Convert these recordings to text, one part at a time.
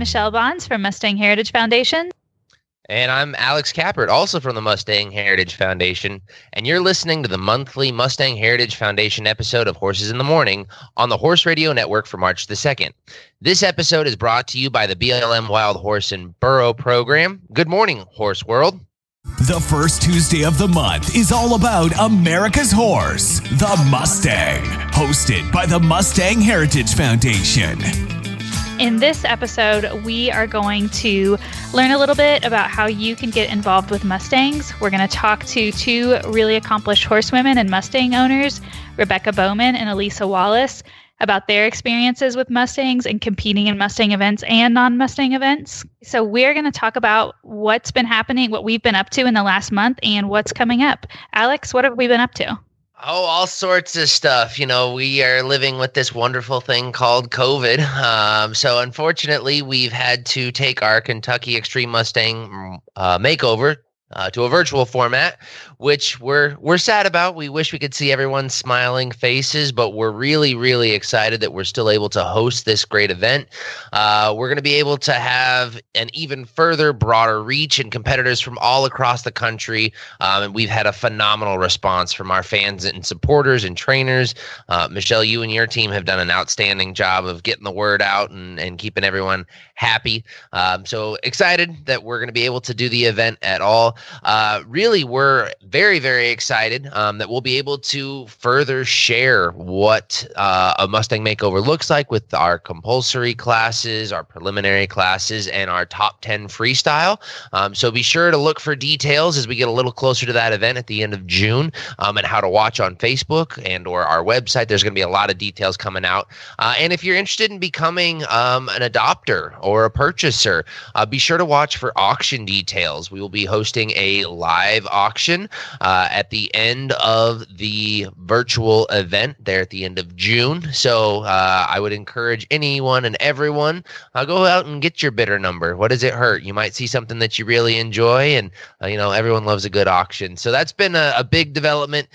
Michelle Bonds from Mustang Heritage Foundation. And I'm Alex Kappert, also from the Mustang Heritage Foundation. And you're listening to the monthly Mustang Heritage Foundation episode of Horses in the Morning on the Horse Radio Network for March the 2nd. This episode is brought to you by the BLM Wild Horse and Burro program. Good morning, Horse World. The first Tuesday of the month is all about America's horse, the Mustang, hosted by the Mustang Heritage Foundation. In this episode, we are going to learn a little bit about how you can get involved with Mustangs. We're going to talk to two really accomplished horsewomen and Mustang owners, Rebecca Bowman and Elisa Wallace, about their experiences with Mustangs and competing in Mustang events and non Mustang events. So, we're going to talk about what's been happening, what we've been up to in the last month, and what's coming up. Alex, what have we been up to? Oh, all sorts of stuff. You know, we are living with this wonderful thing called COVID. Um, so, unfortunately, we've had to take our Kentucky Extreme Mustang uh, makeover uh, to a virtual format, which we're we're sad about. We wish we could see everyone's smiling faces, but we're really really excited that we're still able to host this great event. Uh, we're going to be able to have an even further broader reach and competitors from all across the country, um, and we've had a phenomenal response from our fans and supporters and trainers. Uh, Michelle, you and your team have done an outstanding job of getting the word out and and keeping everyone happy. Um, so excited that we're going to be able to do the event at all. Uh, really, we're very, very excited um, that we'll be able to further share what uh, a Mustang makeover looks like with our compulsory classes, our preliminary classes, and our top 10 freestyle. Um, so be sure to look for details as we get a little closer to that event at the end of June um, and how to watch on Facebook and or our website. There's going to be a lot of details coming out. Uh, and if you're interested in becoming um, an adopter or a purchaser, uh, be sure to watch for auction details. We will be hosting a live auction uh, at the end of the virtual event there at the end of June. So uh, I would encourage anyone and everyone uh, go out and get your bidder number. What does it hurt? You might see something that you really enjoy, and uh, you know everyone loves a good auction. So that's been a, a big development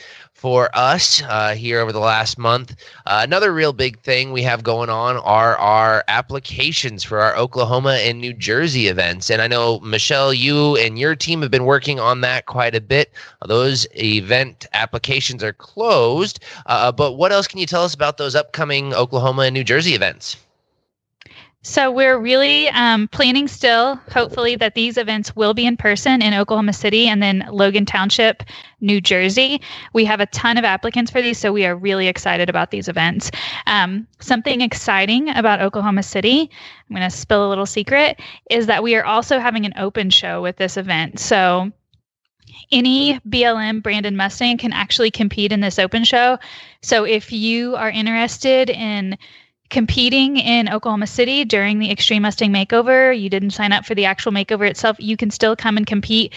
for us uh, here over the last month. Uh, another real big thing we have going on are our applications for our Oklahoma and New Jersey events. And I know, Michelle, you and your team have been working on that quite a bit. Those event applications are closed. Uh, but what else can you tell us about those upcoming Oklahoma and New Jersey events? So we're really um, planning still, hopefully, that these events will be in person in Oklahoma City and then Logan Township, New Jersey. We have a ton of applicants for these, so we are really excited about these events. Um, something exciting about Oklahoma City, I'm going to spill a little secret, is that we are also having an open show with this event. So any BLM branded Mustang can actually compete in this open show. So if you are interested in competing in Oklahoma City during the Extreme Mustang Makeover, you didn't sign up for the actual makeover itself, you can still come and compete.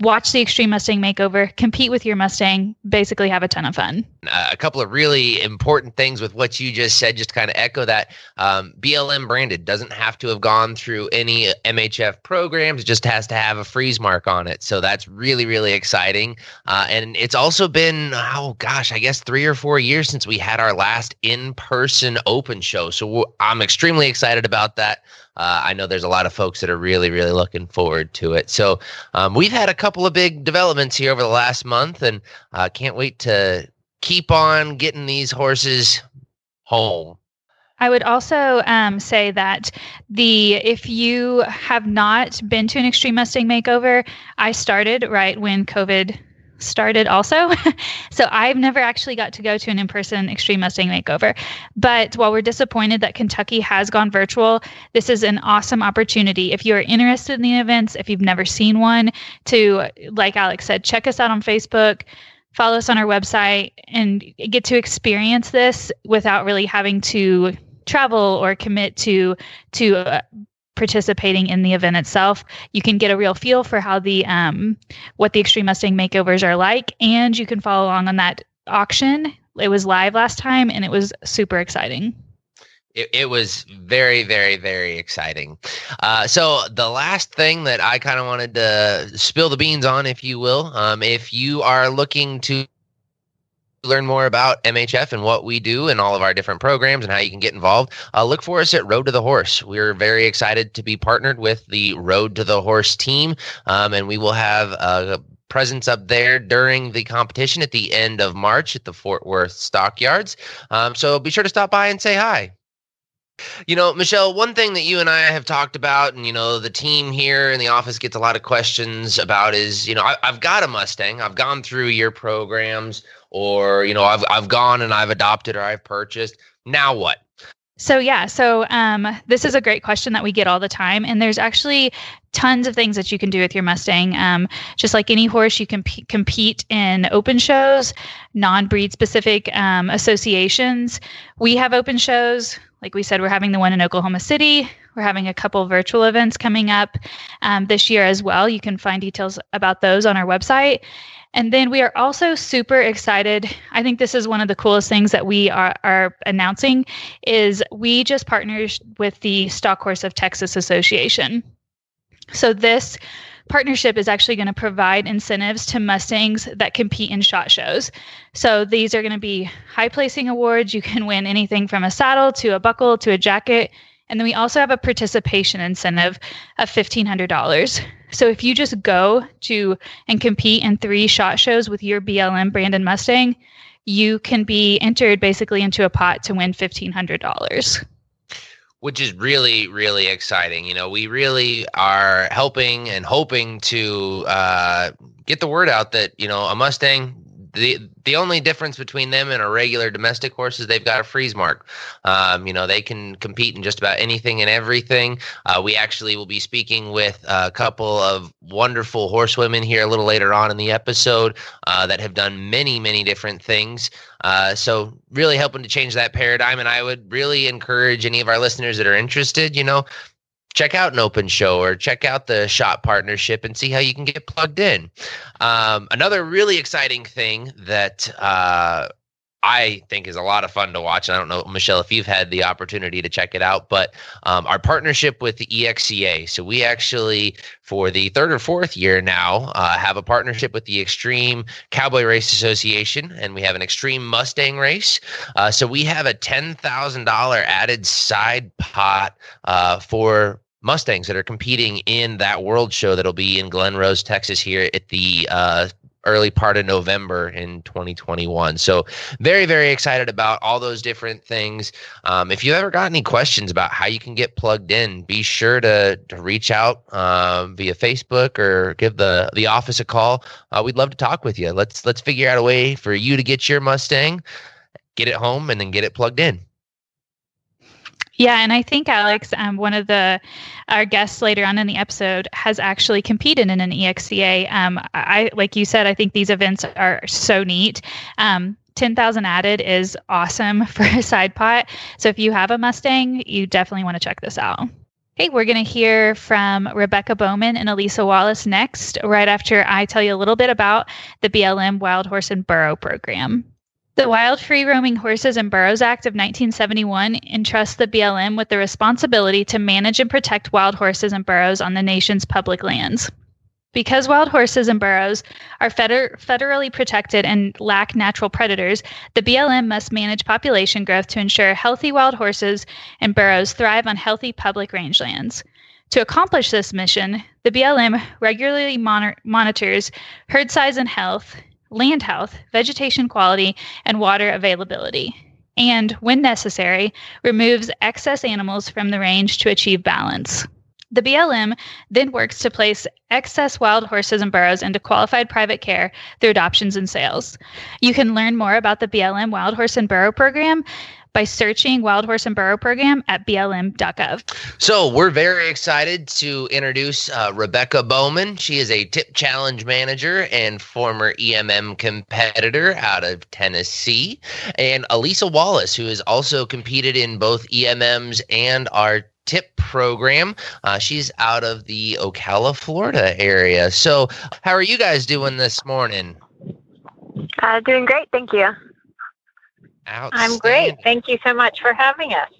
Watch the Extreme Mustang Makeover, compete with your Mustang, basically have a ton of fun. Uh, a couple of really important things with what you just said, just kind of echo that. Um, BLM branded doesn't have to have gone through any MHF programs, it just has to have a freeze mark on it. So that's really, really exciting. Uh, and it's also been, oh gosh, I guess three or four years since we had our last in person open show. So I'm extremely excited about that. Uh, I know there's a lot of folks that are really, really looking forward to it. So um, we've had a couple of big developments here over the last month, and uh, can't wait to keep on getting these horses home. I would also um, say that the if you have not been to an extreme Mustang makeover, I started right when COVID started also. so I've never actually got to go to an in-person Extreme Mustang makeover. But while we're disappointed that Kentucky has gone virtual, this is an awesome opportunity. If you are interested in the events, if you've never seen one, to like Alex said, check us out on Facebook. Follow us on our website and get to experience this without really having to travel or commit to to uh, participating in the event itself. You can get a real feel for how the um, what the Extreme Mustang makeovers are like, and you can follow along on that auction. It was live last time, and it was super exciting. It, it was very, very, very exciting. Uh, so the last thing that I kind of wanted to spill the beans on, if you will, um, if you are looking to learn more about MHF and what we do and all of our different programs and how you can get involved, uh, look for us at Road to the Horse. We're very excited to be partnered with the Road to the Horse team, um, and we will have a presence up there during the competition at the end of March at the Fort Worth Stockyards. Um, so be sure to stop by and say hi. You know, Michelle, one thing that you and I have talked about, and you know, the team here in the office gets a lot of questions about is, you know, I, have got a Mustang. I've gone through your programs, or you know, I've I've gone and I've adopted or I've purchased. Now what? So yeah, so um, this is a great question that we get all the time, and there's actually tons of things that you can do with your Mustang. Um, just like any horse, you can p- compete in open shows, non-breed specific um, associations. We have open shows. Like we said, we're having the one in Oklahoma City. We're having a couple virtual events coming up um, this year as well. You can find details about those on our website. And then we are also super excited. I think this is one of the coolest things that we are, are announcing is we just partnered with the Stock Horse of Texas Association. So this partnership is actually going to provide incentives to Mustangs that compete in SHOT shows. So these are going to be high placing awards. You can win anything from a saddle to a buckle to a jacket. And then we also have a participation incentive of $1,500. So if you just go to and compete in three SHOT shows with your BLM branded Mustang, you can be entered basically into a pot to win $1,500 which is really really exciting you know we really are helping and hoping to uh, get the word out that you know a mustang the the only difference between them and a regular domestic horse is they've got a freeze mark. Um, you know, they can compete in just about anything and everything. Uh, we actually will be speaking with a couple of wonderful horsewomen here a little later on in the episode uh, that have done many many different things. Uh, so really helping to change that paradigm. And I would really encourage any of our listeners that are interested, you know, check out an open show or check out the SHOT partnership and see how you can get plugged in. Um, another really exciting thing that uh, I think is a lot of fun to watch. And I don't know, Michelle, if you've had the opportunity to check it out, but um, our partnership with the EXCA. So we actually, for the third or fourth year now, uh, have a partnership with the Extreme Cowboy Race Association, and we have an Extreme Mustang race. Uh, so we have a $10,000 added side pot uh, for Mustangs that are competing in that world show that'll be in Glen Rose, Texas, here at the uh, early part of November in 2021. So, very, very excited about all those different things. Um, if you ever got any questions about how you can get plugged in, be sure to, to reach out um, via Facebook or give the the office a call. Uh, we'd love to talk with you. Let's let's figure out a way for you to get your Mustang, get it home, and then get it plugged in. Yeah, and I think Alex, um, one of the our guests later on in the episode, has actually competed in an EXCA. Um, I like you said, I think these events are so neat. Um, 10,000 added is awesome for a side pot. So if you have a Mustang, you definitely want to check this out. Okay, we're going to hear from Rebecca Bowman and Elisa Wallace next, right after I tell you a little bit about the BLM Wild Horse and Burro program. The Wild Free Roaming Horses and Burros Act of 1971 entrusts the BLM with the responsibility to manage and protect wild horses and burros on the nation's public lands. Because wild horses and burros are feder- federally protected and lack natural predators, the BLM must manage population growth to ensure healthy wild horses and burros thrive on healthy public rangelands. To accomplish this mission, the BLM regularly monitor- monitors herd size and health, land health, vegetation quality, and water availability. And, when necessary, removes excess animals from the range to achieve balance. The BLM then works to place excess wild horses and burros into qualified private care through adoptions and sales. You can learn more about the BLM Wild Horse and Burro program by searching Wild Horse and Burro Program at blm.gov. So we're very excited to introduce uh, Rebecca Bowman. She is a tip challenge manager and former EMM competitor out of Tennessee, and Elisa Wallace, who has also competed in both EMMs and our tip program. Uh, she's out of the Ocala, Florida area. So, how are you guys doing this morning? Uh, doing great, thank you. I'm great. Thank you so much for having us.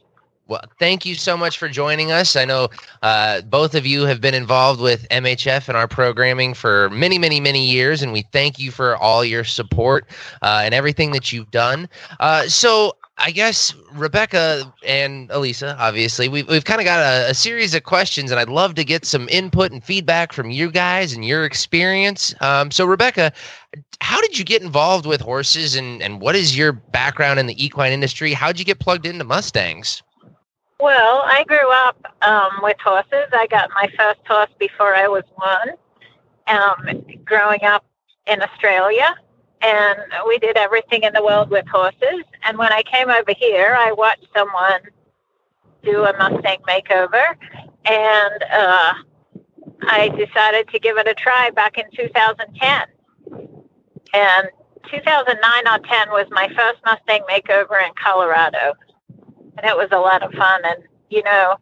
Well, thank you so much for joining us. I know uh, both of you have been involved with MHF and our programming for many, many, many years, and we thank you for all your support uh, and everything that you've done. Uh, so, I guess Rebecca and Elisa, obviously, we've, we've kind of got a, a, series of questions, and I'd love to get some input and feedback from you guys and your experience. Um, so, Rebecca, how did you get involved with horses, and, and what is your background in the equine industry? How did you get plugged into Mustangs? Well, I grew up um, with horses. I got my first horse before I was one, um, growing up in Australia and we did everything in the world with horses. And when I came over here, I watched someone do a Mustang makeover, and uh, I decided to give it a try back in 2010. And 2009 or 10 was my first Mustang makeover in Colorado, and it was a lot of fun. And you know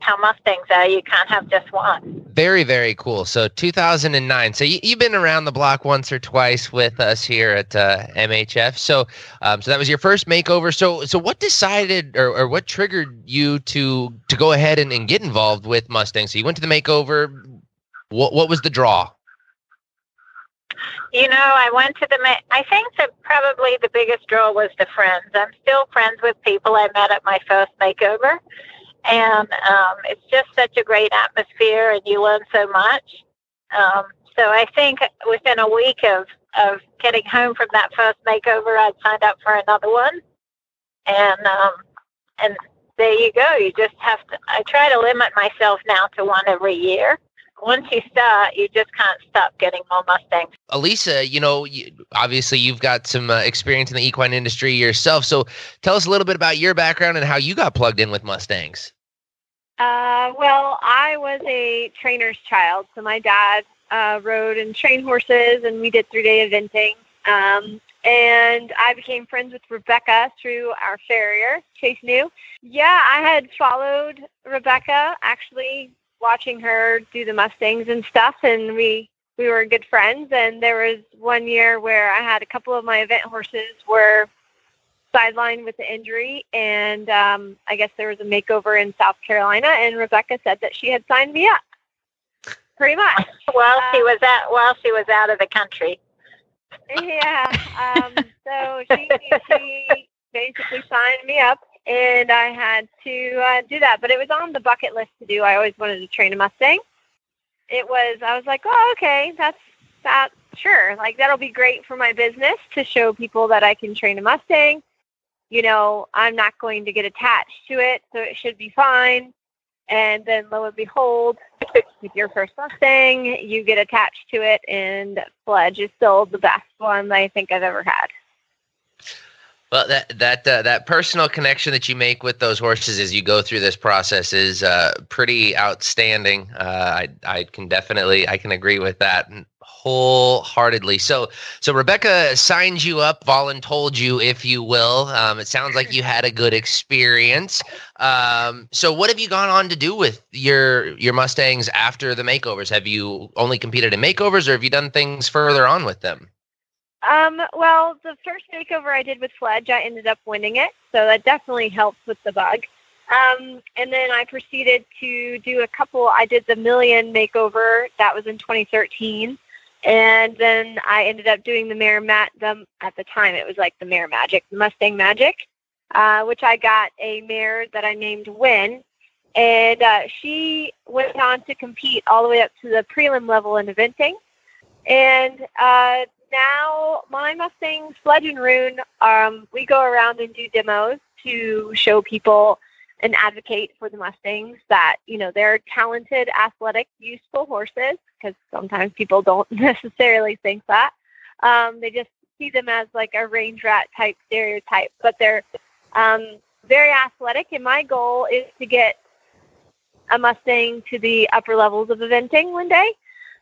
how Mustangs are; you can't have just one. Very, very cool. So 2009. So you, have been around the block once or twice with us here at uh, MHF. So, um, so that was your first makeover. So, so what decided or, or what triggered you to to go ahead and, and get involved with Mustang? So you went to the makeover. What what was the draw? You know, I went to the. I think that probably the biggest draw was the friends. I'm still friends with people I met at my first makeover and um, it's just such a great atmosphere, and you learn so much. Um, so I think within a week of of getting home from that first makeover, I'd signed up for another one, and um, and there you go. You just have to. I try to limit myself now to one every year. Once you start, you just can't stop getting more Mustangs. Elisa, you know, you, obviously you've got some uh, experience in the equine industry yourself. So tell us a little bit about your background and how you got plugged in with Mustangs. Uh, well, I was a trainer's child. So my dad uh, rode and trained horses, and we did three day eventing. Um, and I became friends with Rebecca through our farrier, Chase New. Yeah, I had followed Rebecca, actually watching her do the Mustangs and stuff, and we we were good friends. And there was one year where I had a couple of my event horses were sidelined with the injury, and um, I guess there was a makeover in South Carolina, and Rebecca said that she had signed me up. Pretty much. While she was out, while she was out of the country. Yeah. Um, so she she basically signed me up, and I had to uh, do that. But it was on the bucket list to do. I always wanted to train a Mustang. It was. I was like, oh, okay, that's that. Sure, like that'll be great for my business to show people that I can train a Mustang you know, I'm not going to get attached to it, so it should be fine. And then lo and behold, with your first Mustang, you get attached to it, and Fledge is still the best one I think I've ever had. Well, that that uh, that personal connection that you make with those horses as you go through this process is uh, pretty outstanding. Uh, I I can definitely I can agree with that wholeheartedly. So so Rebecca signed you up, voluntold you, if you will. Um, it sounds like you had a good experience. Um, so what have you gone on to do with your your Mustangs after the makeovers? Have you only competed in makeovers, or have you done things further on with them? Um, well, the first makeover I did with Fledge, I ended up winning it, so that definitely helps with the bug. Um, and then I proceeded to do a couple. I did the Million makeover that was in 2013, and then I ended up doing the Mare Mat. The, at the time, it was like the Mare Magic, the Mustang Magic, uh, which I got a mare that I named Hwin, and uh, she went on to compete all the way up to the prelim level in eventing. And uh, now Mustang Fledge and Rune, um, we go around and do demos to show people and advocate for the Mustangs that, you know, they're talented, athletic, useful horses because sometimes people don't necessarily think that. Um, they just see them as like a range rat type stereotype, but they're um, very athletic. And my goal is to get a Mustang to the upper levels of eventing one day.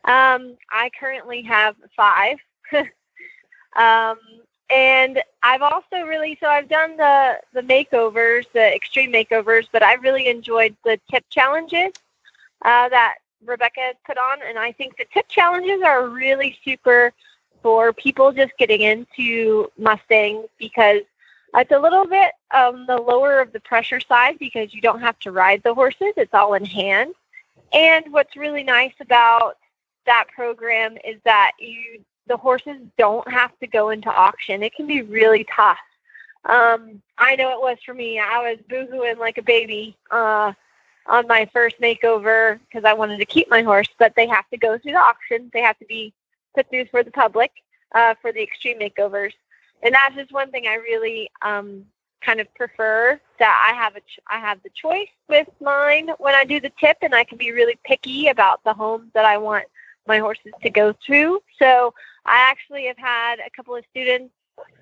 Um, I currently have five um, and I've also really so I've done the the makeovers, the extreme makeovers, but I really enjoyed the tip challenges uh, that Rebecca has put on, and I think the tip challenges are really super for people just getting into Mustangs because it's a little bit um, the lower of the pressure side because you don't have to ride the horses; it's all in hand. And what's really nice about that program is that you the horses don't have to go into auction. It can be really tough. Um, I know it was for me. I was boohooing like a baby uh, on my first makeover because I wanted to keep my horse, but they have to go through the auction. They have to be put through for the public uh, for the extreme makeovers. And that's just one thing I really um, kind of prefer that I have a ch- I have the choice with mine when I do the tip, and I can be really picky about the homes that I want my horses to go through. So I actually have had a couple of students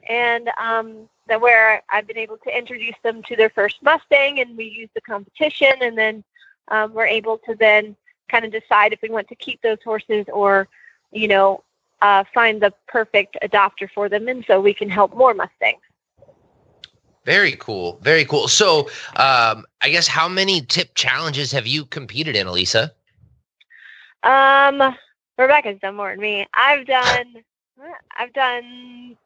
and um, that where I've been able to introduce them to their first Mustang, and we use the competition, and then um, we're able to then kind of decide if we want to keep those horses or, you know, uh, find the perfect adopter for them, and so we can help more Mustangs. Very cool. Very cool. So, um, I guess how many tip challenges have you competed in, Elisa? Um, Rebecca's done more than me. I've done, I've done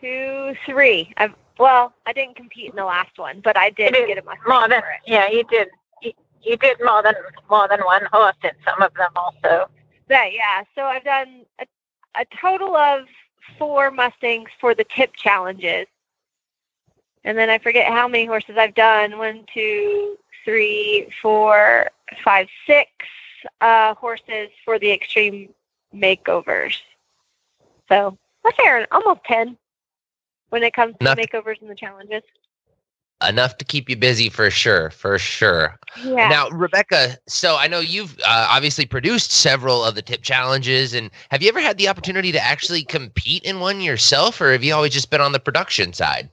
two, three. I've well, I didn't compete in the last one, but I did, did get a Mustang more than yeah, you did. You, you did more than more than one horse in some of them also. Yeah, yeah. So I've done a, a total of four Mustangs for the tip challenges. And then I forget how many horses I've done. One, two, three, four, five, six uh, horses for the extreme makeovers. So that's fair, almost 10 when it comes to Enough- the makeovers and the challenges. Enough to keep you busy for sure. For sure. Yeah. Now, Rebecca, so I know you've uh, obviously produced several of the tip challenges, and have you ever had the opportunity to actually compete in one yourself, or have you always just been on the production side?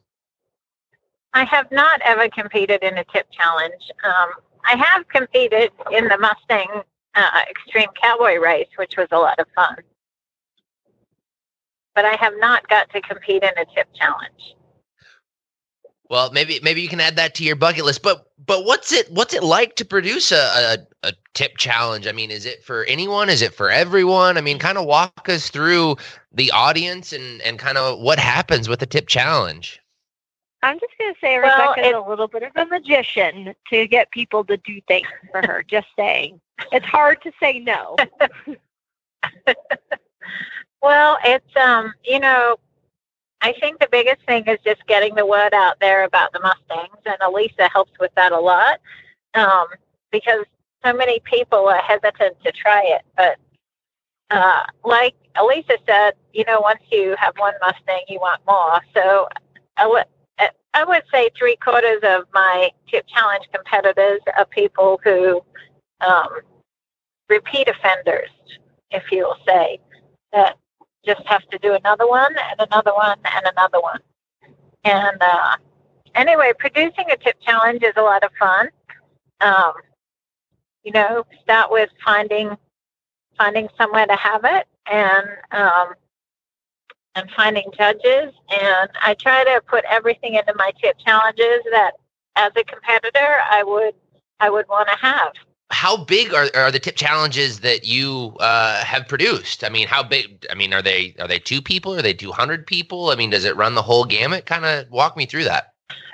I have not ever competed in a tip challenge. Um, I have competed in the Mustang uh, Extreme Cowboy Race, which was a lot of fun. But I have not got to compete in a tip challenge. Well, maybe maybe you can add that to your bucket list. But but what's it what's it like to produce a, a, a tip challenge? I mean, is it for anyone? Is it for everyone? I mean, kind of walk us through the audience and and kind of what happens with the tip challenge. I'm just going to say Well, Rebecca's it- a little bit of a magician to get people to do things for her. just saying. It's hard to say no. Well, it's um, you know, I think the biggest thing is just getting the word out there about the Mustangs, and Elisa helps with that a lot, um, because so many people are hesitant to try it. But uh, like Elisa said, you know, once you have one Mustang, you want more. So I would say three quarters of my tip challenge competitors are people who um, repeat offenders, if you will say, that just have to do another one and another one and another one. And uh, anyway, producing a tip challenge is a lot of fun. Um, you know, start with finding finding somewhere to have it and um, and finding judges. And I try to put everything into my tip challenges that, as a competitor, I would I would want to have. How big are, are the tip challenges that you uh, have produced? I mean, how big? I mean, are they are they two people? Are they two hundred people? I mean, does it run the whole gamut? Kind of walk me through that.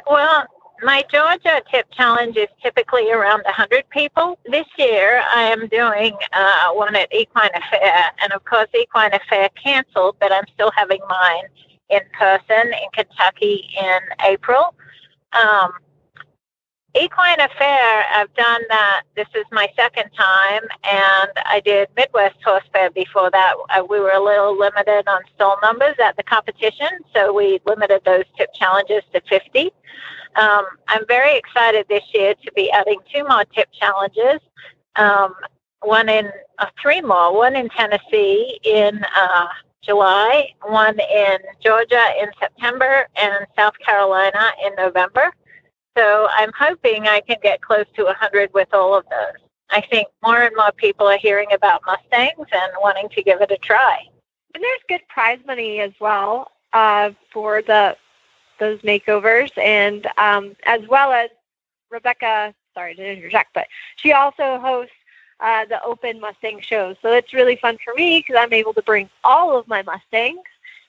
Well, my Georgia tip challenge is typically around 100 people. This year, I am doing uh, one at Equine Affaire, and of course, Equine Affaire canceled, but I'm still having mine in person in Kentucky in April. Um, Equine Affaire, I've done that. This is my second time, and I did Midwest Horse Fair before that. Uh, we were a little limited on stall numbers at the competition, so we limited those tip challenges to 50. Um, I'm very excited this year to be adding two more tip challenges. Um, one in uh, three more. One in Tennessee in uh, July, one in Georgia in September, and South Carolina in November. So I'm hoping I can get close to 100 with all of those. I think more and more people are hearing about Mustangs and wanting to give it a try. And there's good prize money as well. uh, for the those makeovers, and um, as well as Rebecca. Sorry to interject, but she also hosts uh, the open Mustang shows. So it's really fun for me because I'm able to bring all of my Mustangs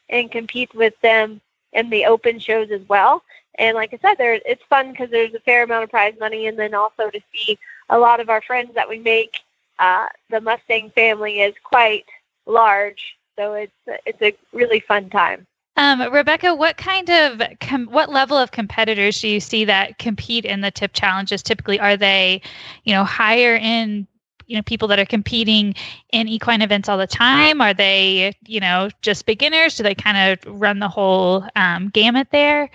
and compete with them in the open shows as well. And like I said, there it's fun because there's a fair amount of prize money, and then also to see a lot of our friends that we make. Uh, the Mustang family is quite large, so it's it's a really fun time. Um, Rebecca, what kind of com- what level of competitors do you see that compete in the tip challenges? Typically, are they, you know, higher in you know people that are competing in equine events all the time? Are they you know just beginners? Do they kind of run the whole um, gamut there?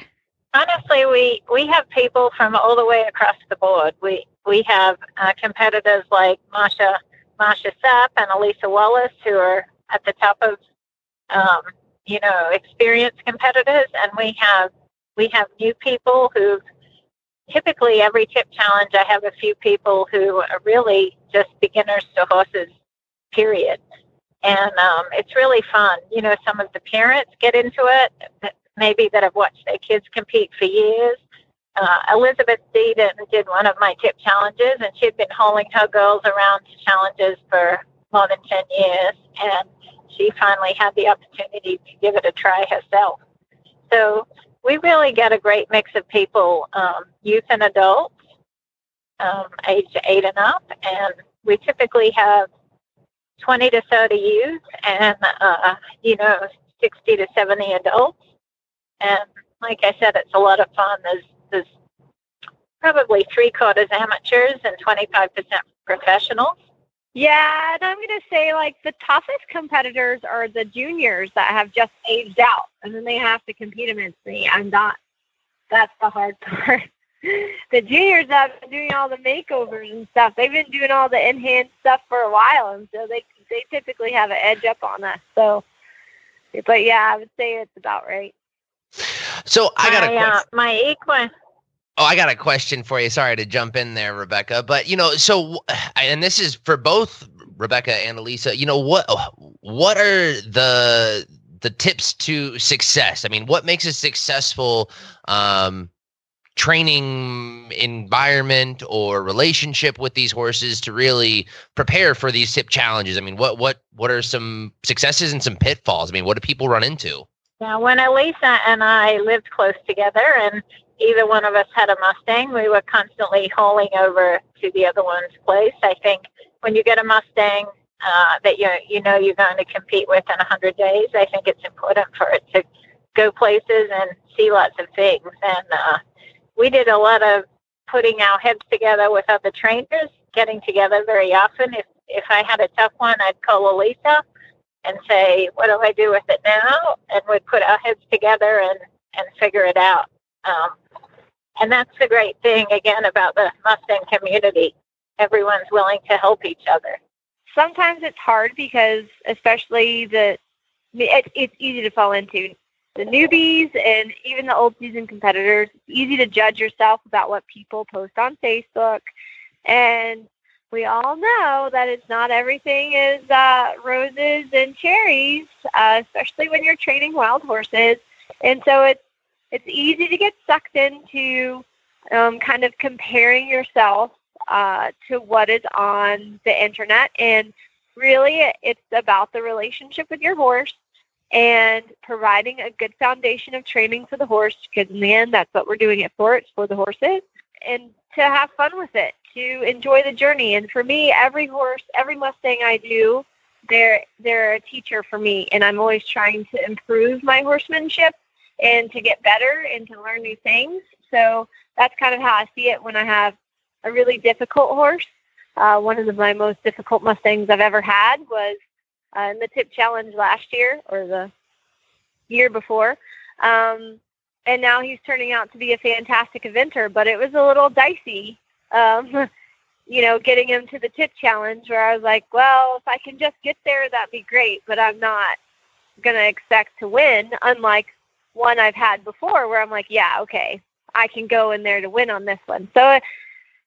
Honestly, we we have people from all the way across the board. We we have uh, competitors like Marsha Marsha Sapp and Elisa Wallace who are at the top of um, you know experienced competitors, and we have we have new people who typically every tip challenge I have a few people who are really just beginners to horses, period. And um, it's really fun. You know, some of the parents get into it, maybe that have watched their kids compete for years. Uh, Elizabeth Deedon did one of my tip challenges, and she'd been hauling her girls around to challenges for more than 10 years. And she finally had the opportunity to give it a try herself. So we really get a great mix of people, um, youth and adults, um, age eight and up, and we typically have 20 to 30 youth and, uh, you know, 60 to 70 adults. And like I said, it's a lot of fun. There's, there's probably three quarters amateurs and 25% professionals. Yeah, and I'm going to say like the toughest competitors are the juniors that have just aged out, and then they have to compete against me. I'm not. That's the hard part. the juniors have been doing all the makeovers and stuff. They've been doing all the in-hand stuff for a while, and so they they typically have an edge up on us. So, but yeah, I would say it's about right. So I got a my, uh, question. my equine. Oh, I got a question for you. Sorry to jump in there, Rebecca. But you know, so and this is for both Rebecca and Elisa. You know what? What are the the tips to success? I mean, what makes a successful um, training environment or relationship with these horses to really prepare for these tip challenges? I mean, what what what are some successes and some pitfalls? I mean, what do people run into? Now, when Elisa and I lived close together, and either one of us had a Mustang, we were constantly hauling over to the other one's place. I think when you get a Mustang uh, that you you know you're going to compete with in a 100 days, I think it's important for it to go places and see lots of things. And uh, we did a lot of putting our heads together with other trainers, getting together very often. If if I had a tough one, I'd call Elisa and say, "What do I do with it now?" And we'd put our heads together and and figure it out. Um, and that's the great thing again about the Mustang community. Everyone's willing to help each other. Sometimes it's hard because, especially the, it, it's easy to fall into the newbies and even the old season competitors. It's easy to judge yourself about what people post on Facebook, and we all know that it's not everything is uh, roses and cherries, uh, especially when you're training wild horses. And so it's it's easy to get sucked into um, kind of comparing yourself uh, to what is on the internet. And really, it's about the relationship with your horse and providing a good foundation of training for the horse because in the end, that's what we're doing it for. It's for the horses. And to have fun with it, to enjoy the journey. And for me, every horse, every Mustang I do, they're they're a teacher for me, and I'm always trying to improve my horsemanship and to get better and to learn new things. So that's kind of how I see it when I have a really difficult horse. Uh, one of the, my most difficult Mustangs I've ever had was uh, in the Tip Challenge last year or the year before. Um, and now he's turning out to be a fantastic eventer, but it was a little dicey, um, you know, getting him to the Tip Challenge where I was like, well, if I can just get there, that'd be great, but I'm not going to expect to win, unlike one I've had before where I'm like, yeah, okay, I can go in there to win on this one. So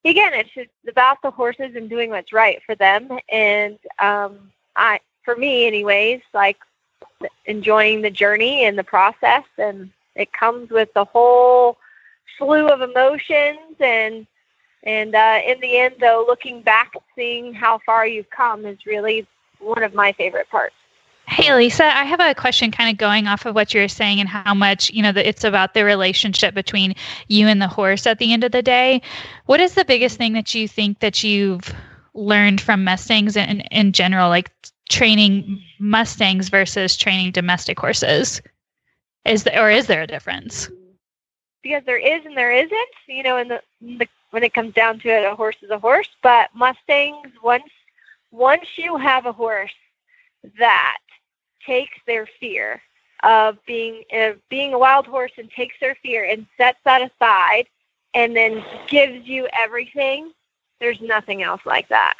again, it's just about the horses and doing what's right for them. And um, I, for me, anyways, like enjoying the journey and the process. And it comes with the whole slew of emotions and and uh, in the end, though, looking back, seeing how far you've come is really one of my favorite parts. Hey, Lisa, I have a question kind of going off of what you're saying and how much, you know, that it's about the relationship between you and the horse at the end of the day. What is the biggest thing that you think that you've learned from Mustangs in, in general, like training Mustangs versus training domestic horses? Is there, or is there a difference? Because there is and there isn't, you know, in the, in the when it comes down to it, a horse is a horse. But Mustangs, once once you have a horse that takes their fear of being uh, being a wild horse and takes their fear and sets that aside and then gives you everything, there's nothing else like that.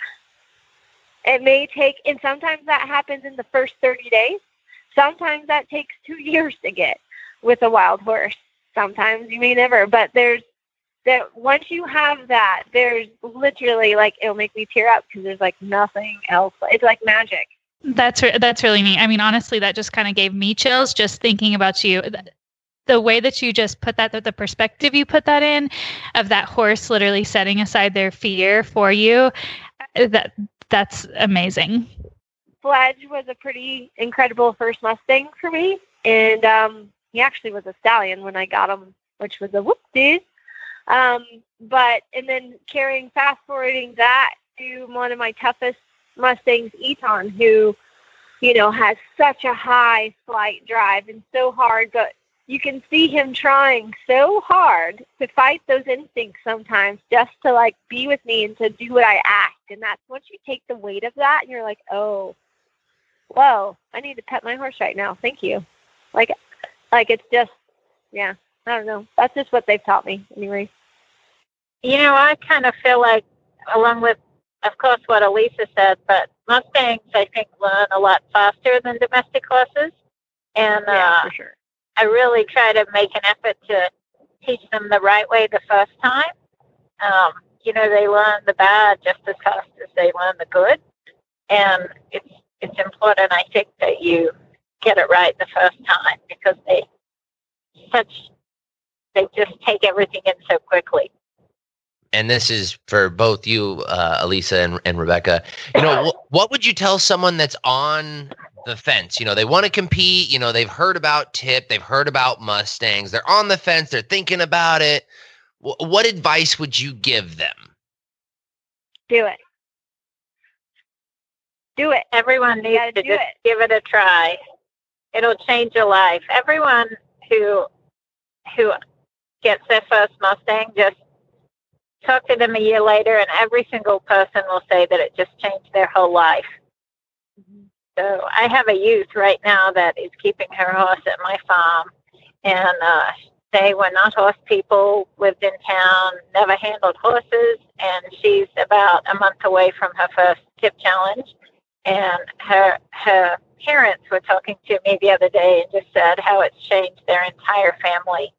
It may take, and sometimes that happens in the first 30 days. Sometimes that takes two years to get with a wild horse. Sometimes you may never, but there's that once you have that, there's literally like it'll make me tear up because there's like nothing else. It's like magic. That's re- that's really neat. I mean, honestly, that just kind of gave me chills just thinking about you. The way that you just put that, the perspective you put that in, of that horse literally setting aside their fear for you, that that's amazing. Fledge was a pretty incredible first Mustang for me, and um, he actually was a stallion when I got him, which was a whoop dude. Um, but and then carrying fast forwarding that to one of my toughest Mustangs, Eton, who you know has such a high flight drive and so hard, but you can see him trying so hard to fight those instincts sometimes just to like be with me and to do what I ask. And that's once you take the weight of that and you're like, oh, whoa, I need to pet my horse right now. Thank you. Like, like it's just, yeah, I don't know. That's just what they've taught me anyway. You know, I kind of feel like, along with, of course, what Elisa said, but Mustangs, I think, learn a lot faster than domestic horses. And Yeah, uh, for sure. I really try to make an effort to teach them the right way the first time. Um, you know, they learn the bad just as fast as they learn the good, and it's it's important, I think, that you get it right the first time because they such they just take everything in so quickly. And this is for both you, uh, Elisa and, and Rebecca. You know, wh- what would you tell someone that's on the fence? You know, they want to compete. You know, they've heard about Tip, they've heard about Mustangs. They're on the fence. They're thinking about it. Wh- what advice would you give them? Do it. Do it. Everyone needs gotta to do just it. give it a try. It'll change your life. Everyone who who gets their first Mustang just talk to them a year later and every single person will say that it just changed their whole life. So I have a youth right now that is keeping her horse at my farm and uh they were not horse people, lived in town, never handled horses, and she's about a month away from her first tip challenge and her her parents were talking to me the other day and just said how it's changed their entire family.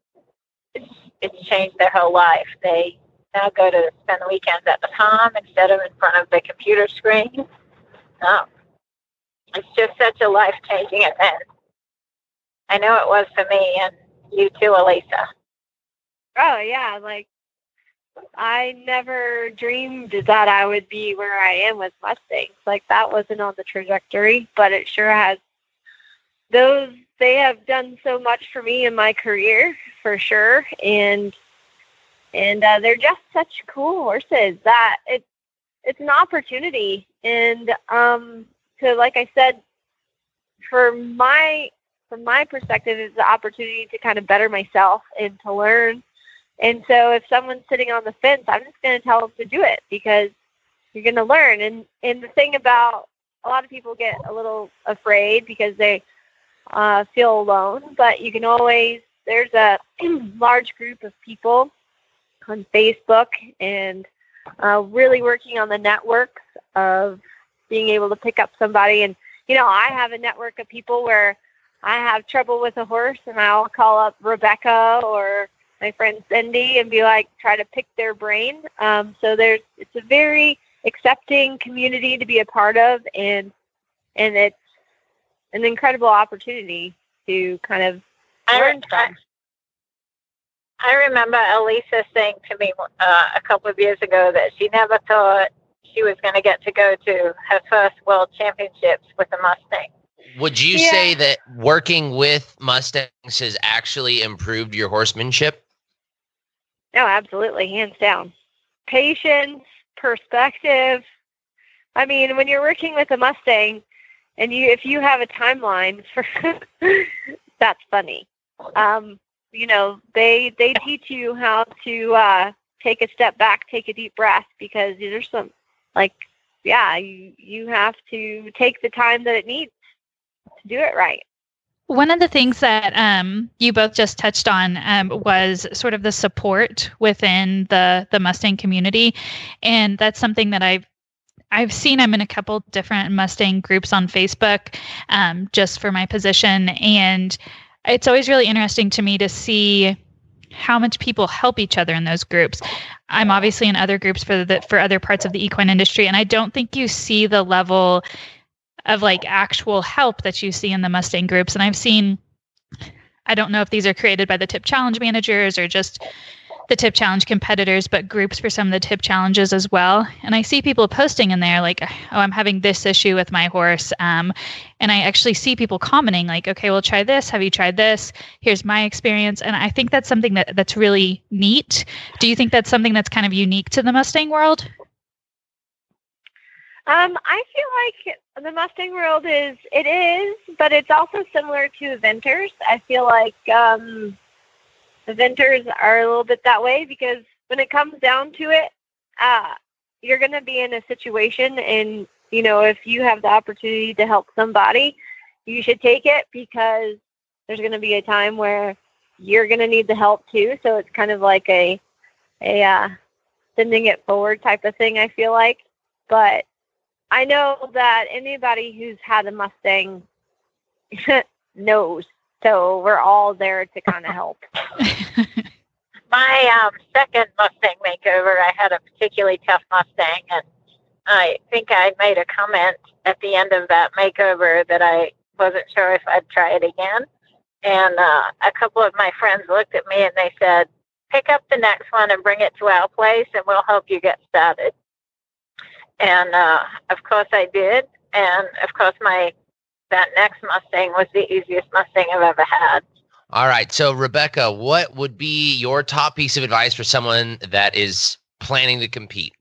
It's it's changed their whole life. They now go to spend the weekends at the farm instead of in front of the computer screen. Um, it's just such a life changing event. I know it was for me and you too, Elisa. Oh yeah, like I never dreamed that I would be where I am with Mustangs. Like that wasn't on the trajectory, but it sure has. Those they have done so much for me in my career, for sure, and and uh, they're just such cool horses that it's it's an opportunity, and um, to like I said, for my from my perspective, it's the opportunity to kind of better myself and to learn and so if someone's sitting on the fence, I'm just going to tell them to do it because you're going to learn. And and the thing about a lot of people get a little afraid because they uh, feel alone, but you can always there's a large group of people on Facebook and uh, really working on the networks of being able to pick up somebody. And you know, I have a network of people where I have trouble with a horse, and I'll call up Rebecca or my friend Cindy and be like, try to pick their brain. Um, so there's, it's a very accepting community to be a part of, and and it's an incredible opportunity to kind of learn from. I remember Elisa saying to me uh, a couple of years ago that she never thought she was going to get to go to her first World Championships with a Mustang. Would you Yeah. say that working with Mustangs has actually improved your horsemanship? No, absolutely, hands down. Patience, perspective. I mean, when you're working with a Mustang, and you if you have a timeline for, that's funny. Um, you know, they they teach you how to uh, take a step back, take a deep breath, because there's some like, yeah, you you have to take the time that it needs to do it right. One of the things that um, you both just touched on um, was sort of the support within the the Mustang community, and that's something that I've I've seen. I'm in a couple different Mustang groups on Facebook, um, just for my position, and it's always really interesting to me to see how much people help each other in those groups. I'm obviously in other groups for the for other parts of the equine industry, and I don't think you see the level of like actual help that you see in the Mustang groups. And I've seen, I don't know if these are created by the tip challenge managers or just the tip challenge competitors, but groups for some of the tip challenges as well. And I see people posting in there like, oh, I'm having this issue with my horse. Um, and I actually see people commenting like, okay, well, try this. Have you tried this? Here's my experience. And I think that's something that that's really neat. Do you think that's something that's kind of unique to the Mustang world? Um, I feel like the Mustang world is it is, but it's also similar to eventers. I feel like um, eventers are a little bit that way because when it comes down to it, uh, you're going to be in a situation, and you know if you have the opportunity to help somebody, you should take it because there's going to be a time where you're going to need the help too. So it's kind of like a a uh, sending it forward type of thing. I feel like, but I know that anybody who's had a Mustang knows. So we're all there to kind of help. My um, second Mustang makeover, I had a particularly tough Mustang, and I think I made a comment at the end of that makeover that I wasn't sure if I'd try it again. And uh, a couple of my friends looked at me and they said, "Pick up the next one and bring it to our place, and we'll help you get started." And uh, of course, I did. And of course, my that next Mustang was the easiest Mustang I've ever had. All right. So, Rebecca, what would be your top piece of advice for someone that is planning to compete?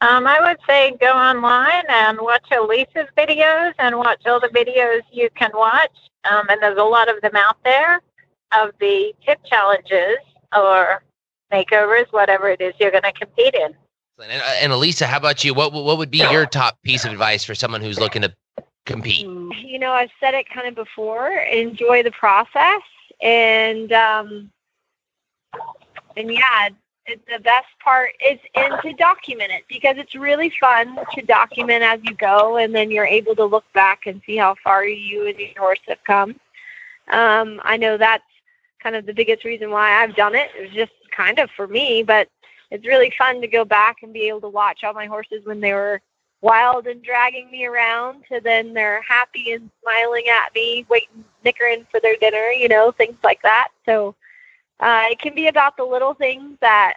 Um, I would say go online and watch Elisa's videos and watch all the videos you can watch. Um, and there's a lot of them out there of the tip challenges or makeovers, whatever it is you're going to compete in. And, uh, and Elisa, how about you? What what would be your top piece of advice for someone who's looking to compete? You know, I've said it kind of before. Enjoy the process, and um, and yeah, the best part is and to document it because it's really fun to document as you go, and then you're able to look back and see how far you and your horse have come. Um, I know that's kind of the biggest reason why I've done it. It was just kind of for me, but it's really fun to go back and be able to watch all my horses when they were wild and dragging me around to then they're happy and smiling at me, waiting, nickering for their dinner, you know, things like that. So uh, it can be about the little things that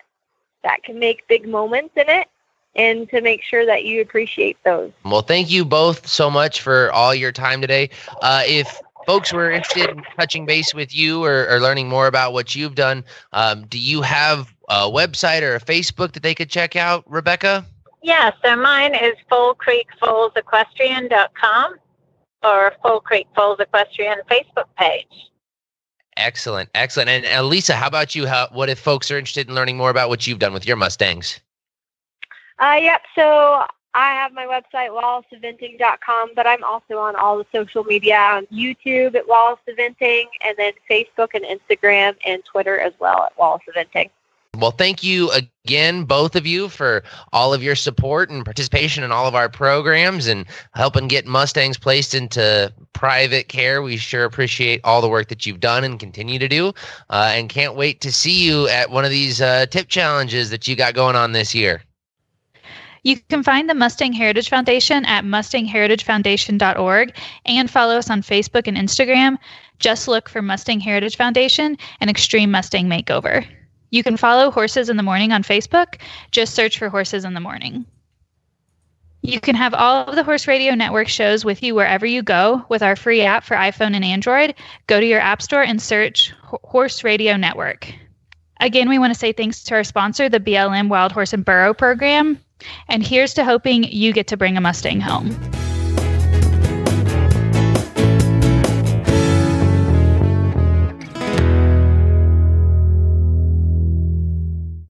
that can make big moments in it and to make sure that you appreciate those. Well, thank you both so much for all your time today. Uh, if folks were interested in touching base with you or, or learning more about what you've done, um, do you have a website or a Facebook that they could check out, Rebecca? Yeah, so mine is fullcreekfoalsequestrian.com or Full Creek Falls Equestrian Facebook page. Excellent, excellent. And Lisa, how about you? How, what if folks are interested in learning more about what you've done with your Mustangs? Uh, yep. So I have my website, wallaceeventing.com, but I'm also on all the social media on YouTube at Wallace Eventing, and then Facebook and Instagram and Twitter as well at Wallace Eventing. Well, thank you again, both of you, for all of your support and participation in all of our programs and helping get Mustangs placed into private care. We sure appreciate all the work that you've done and continue to do, uh, and can't wait to see you at one of these uh, tip challenges that you got going on this year. You can find the Mustang Heritage Foundation at mustangheritagefoundation.org and follow us on Facebook and Instagram. Just look for Mustang Heritage Foundation and Extreme Mustang Makeover. You can follow Horses in the Morning on Facebook. Just search for Horses in the Morning. You can have all of the Horse Radio Network shows with you wherever you go with our free app for iPhone and Android. Go to your App Store and search Horse Radio Network. Again, we want to say thanks to our sponsor, the BLM Wild Horse and Burro program. And here's to hoping you get to bring a Mustang home.